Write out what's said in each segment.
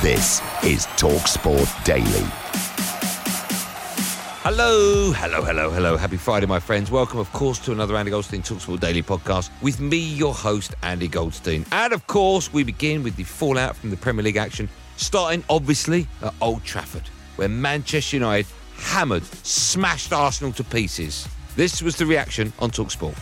This is TalkSport Daily. Hello, hello, hello, hello. Happy Friday, my friends. Welcome, of course, to another Andy Goldstein Talksport Daily podcast with me, your host, Andy Goldstein. And of course, we begin with the fallout from the Premier League action, starting obviously at Old Trafford, where Manchester United hammered, smashed Arsenal to pieces. This was the reaction on Talksport.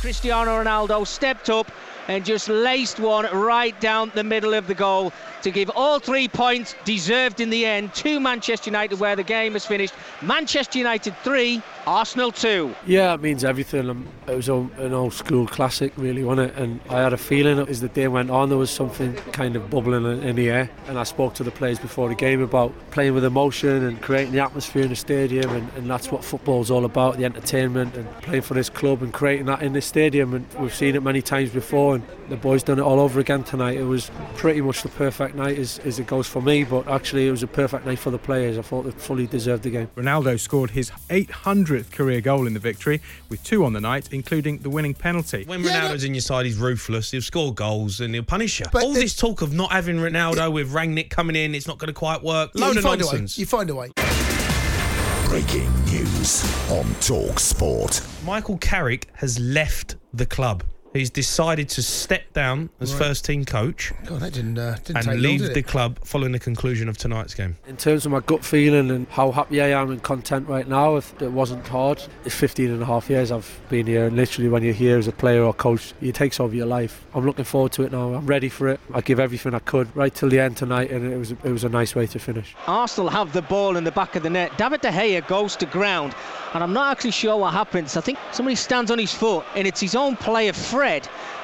Cristiano Ronaldo stepped up and just laced one right down the middle of the goal to give all three points deserved in the end to Manchester United, where the game is finished. Manchester United 3, Arsenal 2. Yeah, it means everything. Um, It was an old school classic, really, wasn't it? And I had a feeling as the day went on, there was something kind of bubbling in- in the air. And I spoke to the players before the game about playing with emotion and creating the atmosphere in the stadium. And, and that's what football's all about the entertainment and playing for this club and creating that in the stadium. And we've seen it many times before. And the boys done it all over again tonight. It was pretty much the perfect night as, as it goes for me. But actually, it was a perfect night for the players. I thought they fully deserved the game. Ronaldo scored his 800th career goal in the victory, with two on the night, including the winning penalty. When Ronaldo's in your side, he's ruthless. He'll score goals and he'll punish you. But All the- this talk of not having Ronaldo with Rangnick coming in, it's not going to quite work. Yeah, Load you of find nonsense. a way. You find a way. Breaking news on TalkSport. Michael Carrick has left the club. He's decided to step down as Right. first team coach God, that didn't, uh, didn't take and long, leave did the it? club following the conclusion of tonight's game. In terms of my gut feeling and how happy I am and content right now, if it wasn't hard, it's 15 and a half years I've been here. And literally, when you're here as a player or coach, it takes over your life. I'm looking forward to it now. I'm ready for it. I give everything I could right till the end tonight, and it was it was a nice way to finish. Arsenal have the ball in the back of the net. David De Gea goes to ground, and I'm not actually sure what happens. I think somebody stands on his foot, and it's his own player, Fred.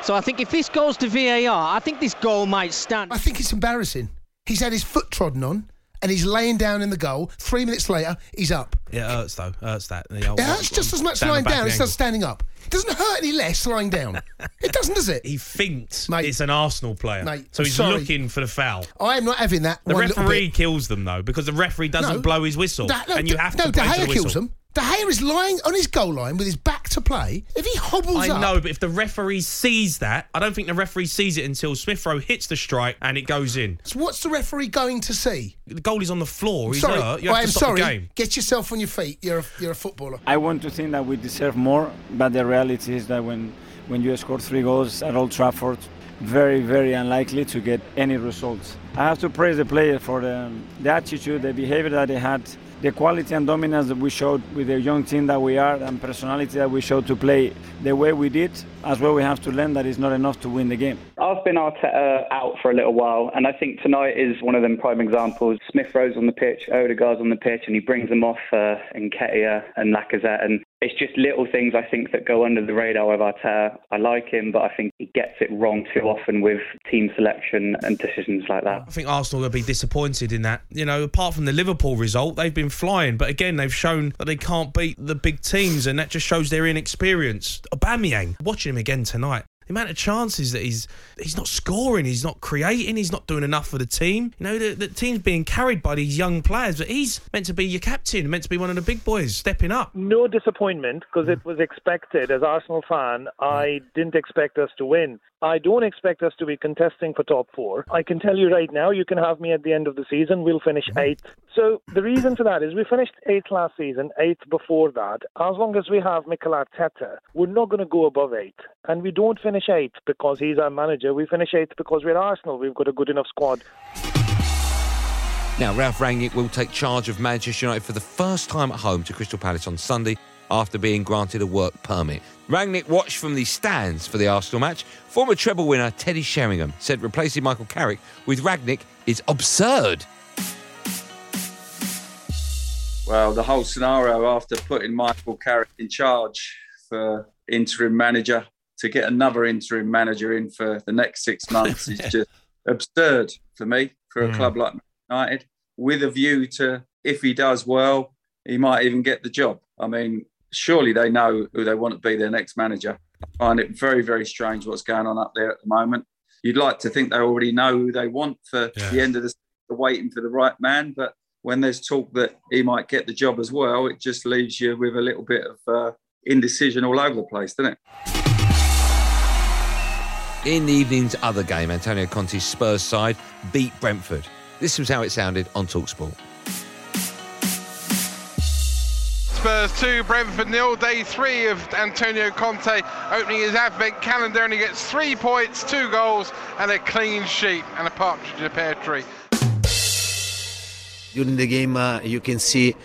So I think if this goes to VAR, I think this goal might stand. I think it's embarrassing. He's had his foot trodden on and he's laying down in the goal. Three minutes later, he's up. It hurts though. Hurts that. The old- It hurts just as much down lying down as it does standing up. It doesn't hurt any less lying down. it doesn't, does it? He thinks Mate. it's an Arsenal player, Mate, so he's sorry. looking for the foul. I am not having that. The one referee bit. kills them though because the referee doesn't No. blow his whistle, Da- no, and you Da- have no, to De play to Gea the kills whistle. Him. De Gea is lying on his goal line with his back to play. If he hobbles I up, know, but if the referee sees that, I don't think the referee sees it until Smith Rowe hits the strike and it goes in. so what's the referee going to see? The goal is on the floor. He's sorry, hurt. You have I to am stop sorry. the game. Get yourself on your feet. You're a, you're a footballer. I want to think that we deserve more, but the reality is that when, when you score three goals at Old Trafford, very, very unlikely to get any results. I have to praise the player for the, the attitude, the behavior that they had, the quality and dominance that we showed with the young team that we are, and personality that we showed to play the way we did. As well, we have to learn that it's not enough to win the game. I've been Arteta out for a little while, and I think tonight is one of them prime examples. Smith Rowe's on the pitch, Odegaard's on the pitch, and he brings them off uh, Nketiah and Lacazette, and it's just little things I think that go under the radar with Arteta. I like him, but I think he gets it wrong too often with team selection and decisions like that. I think Arsenal will be disappointed in that. You know, apart from the Liverpool result, they've been flying, but again, they've shown that they can't beat the big teams, and that just shows their inexperience. Aubameyang, watching him again tonight. The amount of chances that he's he's not scoring, he's not creating, he's not doing enough for the team. You know, the, the team's being carried by these young players, but he's meant to be your captain, meant to be one of the big boys, stepping up. No disappointment because it was expected. As Arsenal fan, I didn't expect us to win. I don't expect us to be contesting for top four. I can tell you right now, you can have me at the end of the season. We'll finish mm-hmm. eighth. So the reason for that is we finished eighth last season, eighth before that. As long as we have Mikel Arteta, we're not going to go above eight. And we don't finish finish eighth because he's our manager. We finish eighth because we're Arsenal. We've got a good enough squad. Now, Ralf Rangnick will take charge of Manchester United for the first time at home to Crystal Palace on Sunday after being granted a work permit. Rangnick watched from the stands for the Arsenal match. Former treble winner Teddy Sheringham said replacing Michael Carrick with Rangnick is absurd. Well, the whole scenario after putting Michael Carrick in charge for interim manager to get another interim manager in for the next six months is just absurd for me for a Mm. club like United. With a view to if he does well, he might even get the job. I mean, surely they know who they want to be their next manager. I find it very, very strange what's going on up there at the moment. You'd like to think they already know who they want for the end of the season, waiting for the right man, but when there's talk that he might get the job as well, it just leaves you with a little bit of uh, indecision all over the place, doesn't it? In the evening's other game, Antonio Conte's Spurs side beat Brentford. This was how it sounded on Talksport. Spurs 2, Brentford nil. Day three of Antonio Conte opening his advent calendar, and he gets three points, two goals, and a clean sheet, and a partridge in a pear tree. During the game, uh, you can see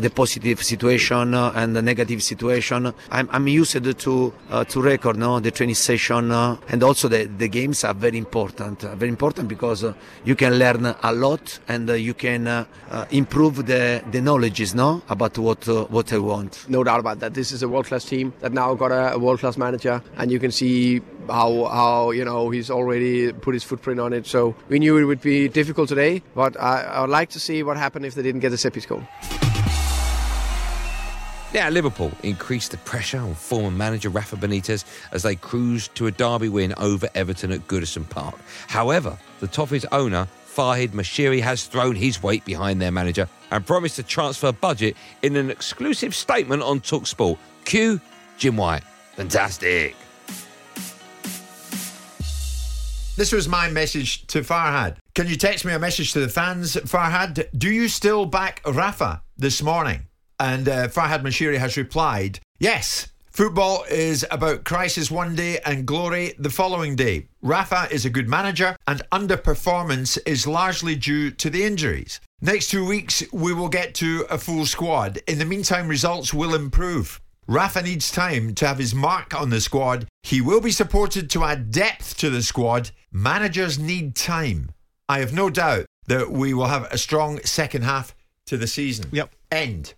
the positive situation uh, and the negative situation. I'm, I'm used to uh, to record no the training session uh, and also the, the games are very important. Uh, very important because uh, you can learn a lot and uh, you can uh, uh, improve the the knowledges no about what uh, what I want. No doubt about that. This is a world class team that now got a, a world class manager, and you can see how how you know he's already put his footprint on it. So we knew it would be difficult today, but I, I would like to see what happened if they didn't get the set piece goal. Yeah, Liverpool increased the pressure on former manager Rafa Benitez as they cruised to a derby win over Everton at Goodison Park. However, the Toffees owner Farhad Moshiri has thrown his weight behind their manager and promised a transfer budget in an exclusive statement on Talksport. Cue Jim White. Fantastic. This was my message to Farhad. Can you text me a message to the fans, Farhad? Do you still back Rafa this morning? And uh, Farhad Moshiri has replied, Yes. Football is about crisis one day and glory the following day. Rafa is a good manager, and underperformance is largely due to the injuries. Next two weeks, we will get to a full squad. In the meantime, results will improve. Rafa needs time to have his mark on the squad. He will be supported to add depth to the squad. Managers need time. I have no doubt that we will have a strong second half to the season. Yep. End.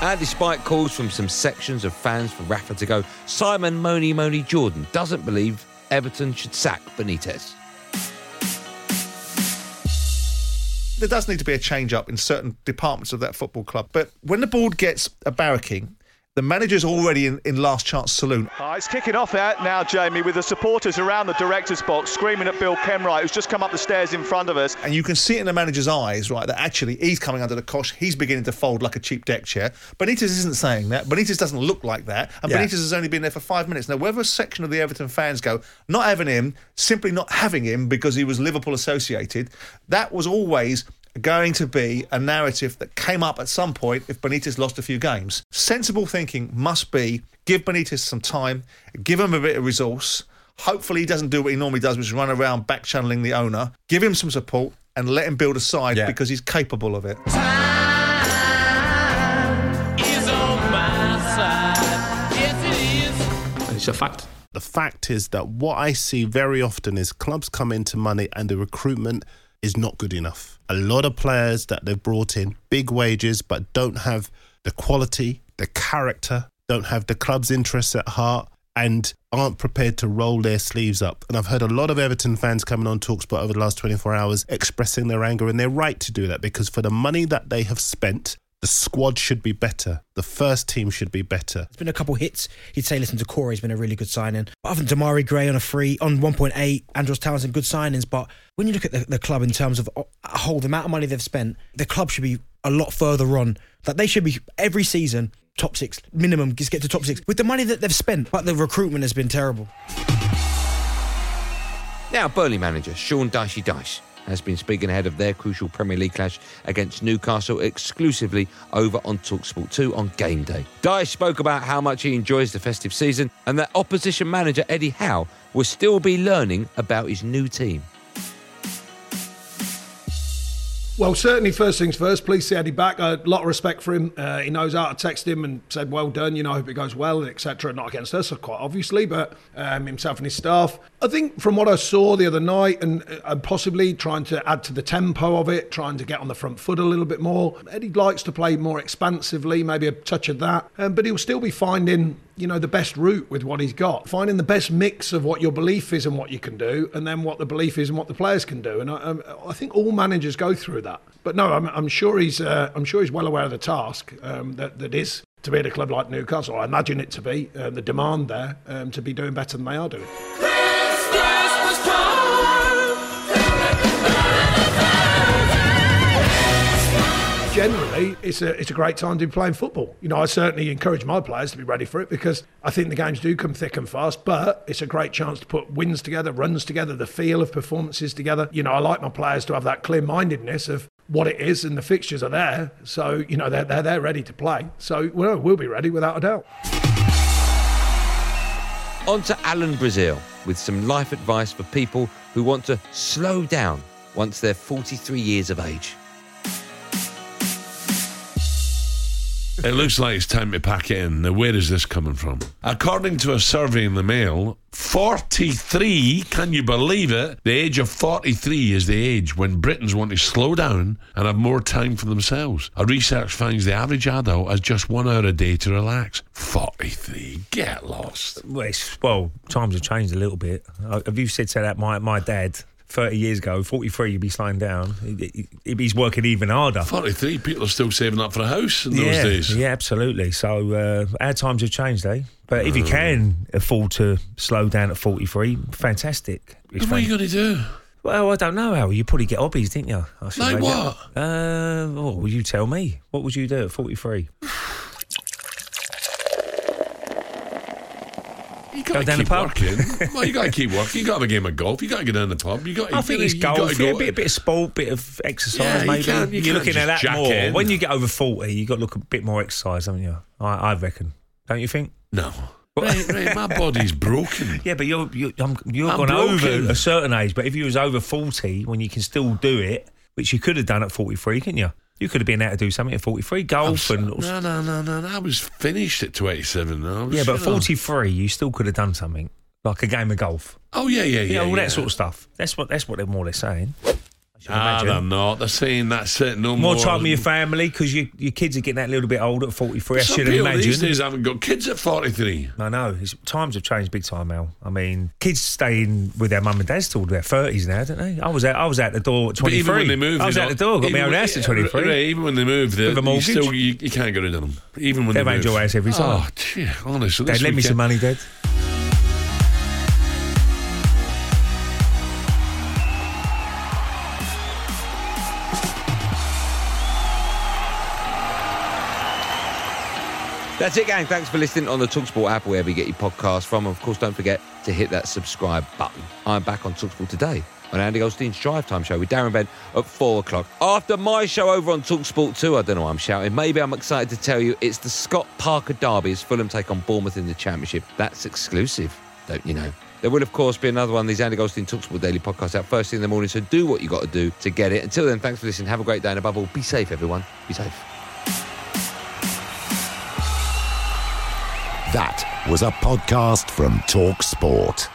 And despite calls from some sections of fans for Rafa to go, Simon Moni Moni Jordan doesn't believe Everton should sack Benitez. there does need to be a change up in certain departments of that football club. But when the board gets a barracking, the manager's already in, in last chance saloon. Oh, it's kicking off out now, Jamie, with the supporters around the director's box screaming at Bill Kenwright, who's just come up the stairs in front of us. And you can see it in the manager's eyes, right, that actually he's coming under the cosh. He's beginning to fold like a cheap deck chair. Benitez isn't saying that. Benitez doesn't look like that. And Yeah. Benitez has only been there for five minutes. Now, whether a section of the Everton fans go, not having him, simply not having him because he was Liverpool associated, that was always going to be a narrative that came up at some point if Benitez lost a few games. Sensible thinking must be give Benitez some time, give him a bit of resource. Hopefully, he doesn't do what he normally does, which is run around back channeling the owner. Give him some support and let him build a side because he's capable of it. It's a fact. The fact is that what I see very often is clubs come into money and the recruitment is not good enough. A lot of players that they've brought in, big wages, but don't have the quality, the character, don't have the club's interests at heart, and aren't prepared to roll their sleeves up. And I've heard a lot of Everton fans coming on Talksport over the last 24 hours expressing their anger, and they're right to do that because for the money that they have spent, the squad should be better. The first team should be better. There's been a couple hits. You'd say, listen to Corey's been a really good signing. But other than Demarai Gray on a free, on 1.8, Andros Townsend, good signings. But when you look at the, the club in terms of uh, a whole, the amount of money they've spent, the club should be a lot further on. That they should be every season top six minimum. Just get to top six with the money that they've spent. But the recruitment has been terrible. Now, Burnley manager Sean Dicey Dyche has been speaking ahead of their crucial Premier League clash against Newcastle exclusively over on Talksport 2 on game day. Dyche spoke about how much he enjoys the festive season and that opposition manager Eddie Howe will still be learning about his new team. Well, certainly, first things first, please see Eddie back. A lot of respect for him. Uh, he knows how to text him and said, well done, you know, I hope it goes well, etc. Not against us, quite obviously, but um, himself and his staff. I think from what I saw the other night and, uh, and possibly trying to add to the tempo of it, trying to get on the front foot a little bit more, Eddie likes to play more expansively, maybe a touch of that, um, but he'll still be finding you know the best route with what he's got finding the best mix of what your belief is and what you can do and then what the belief is and what the players can do and i, um, I think all managers go through that. But no i'm, I'm sure he's uh, i'm sure he's well aware of the task um, that, that is to be at a club like newcastle. I imagine it to be uh, the demand there um, to be doing better than they are doing generally, it's a it's a great time to be playing football. You know, I certainly encourage my players to be ready for it because I think the games do come thick and fast. But it's a great chance to put wins together, runs together, the feel of performances together. You know, I like my players to have that clear mindedness of what it is, and the fixtures are there. So you know, they're they're, they're ready to play. So well, we'll be ready without a doubt. On to Alan Brazil with some life advice for people who want to slow down once they're 43 years of age. It looks like it's time to pack it in. Now, where is this coming from? According to a survey in the Mail, 43, can you believe it? The age of 43 is the age when Britons want to slow down and have more time for themselves. A research finds the average adult has just one hour a day to relax. 43, get lost. Well, well times have changed a little bit. Uh, Have you said to that? My, my dad, 30 years ago, 43, you'd be slowing down. He- he- He's working even harder. 43, people are still saving up for a house in those yeah, days. Yeah, absolutely. So uh, our times have changed, eh? But if you Uh. can afford to slow down at 43, fantastic. It's What are you going to do? Well, I don't know, Al. You probably get hobbies, didn't you? I Like what? Uh, what will you tell me? What would you do at 43? You Go got to down the keep pub. working. well, you got to keep working. You got to have a game of golf. You got to get down the pub. You got. I think it's you golf, go- yeah, a bit, a bit of sport, bit of exercise, Yeah, you maybe. you are can't looking at that more. in. When you get over 40, you got to look a bit more exercise, haven't you? I, I reckon. Don't you think? No. Right, right, my body's broken. Yeah, but you're you're, I'm, you're I'm gone broken. over a certain age. But if you was over 40, when you can still do it, which you could have done at 43, couldn't you? You could have been able to do something at 43, golf and No, no, no, no. no, I was finished at 27. I was, yeah, but you know. 43, you still could have done something like a game of golf. Oh yeah, yeah, You yeah. know, all yeah. that sort of stuff. That's what that's what they're more or less saying. Ah, imagine. they're not. They're saying that's it. No More more. time with your family because your your kids are getting that little bit older at 43. I Some should people imagine. these days haven't got kids at 43. I know. It's, times have changed big time, Al. I mean, kids staying with their mum and dads till their 30s now, don't they? I was out, I was out the door at But 23. even when they move, I was out know, the door, got my even own house at 23. Right, even when they move, they, you still you, you can't get rid of them. Even when They they move. your house every time. Oh, gee, honestly, Dad, lend me some money, Dad. That's it, gang. Thanks for listening on the Talksport app, wherever you get your podcast from. Of course, don't forget to hit that subscribe button. I'm back on Talksport today on Andy Goldstein's Drive Time show with Darren Bent at four o'clock. After my show over on Talksport 2, I don't know why I'm shouting. Maybe I'm excited to tell you it's the Scott Parker Derby as Fulham take on Bournemouth in the Championship. That's exclusive, don't you know? There will, of course, be another one of these Andy Goldstein Talksport Daily podcasts out first thing in the morning, so do what you got to do to get it. Until then, thanks for listening. Have a great day, and above all, be safe, everyone. Be safe. That was a podcast from Talk Sport.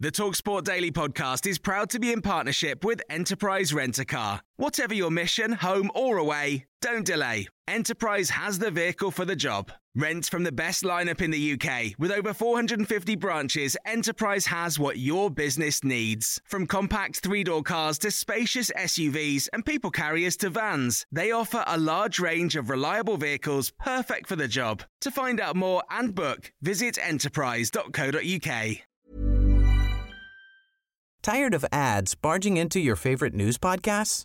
The Talksport Daily podcast is proud to be in partnership with Enterprise Rent a Car. Whatever your mission, home or away, don't delay. Enterprise has the vehicle for the job. Rent from the best lineup in the UK. With over 450 branches, Enterprise has what your business needs. From compact three door cars to spacious SUVs and people carriers to vans, they offer a large range of reliable vehicles perfect for the job. To find out more and book, visit enterprise.co.uk. Tired of ads barging into your favorite news podcasts?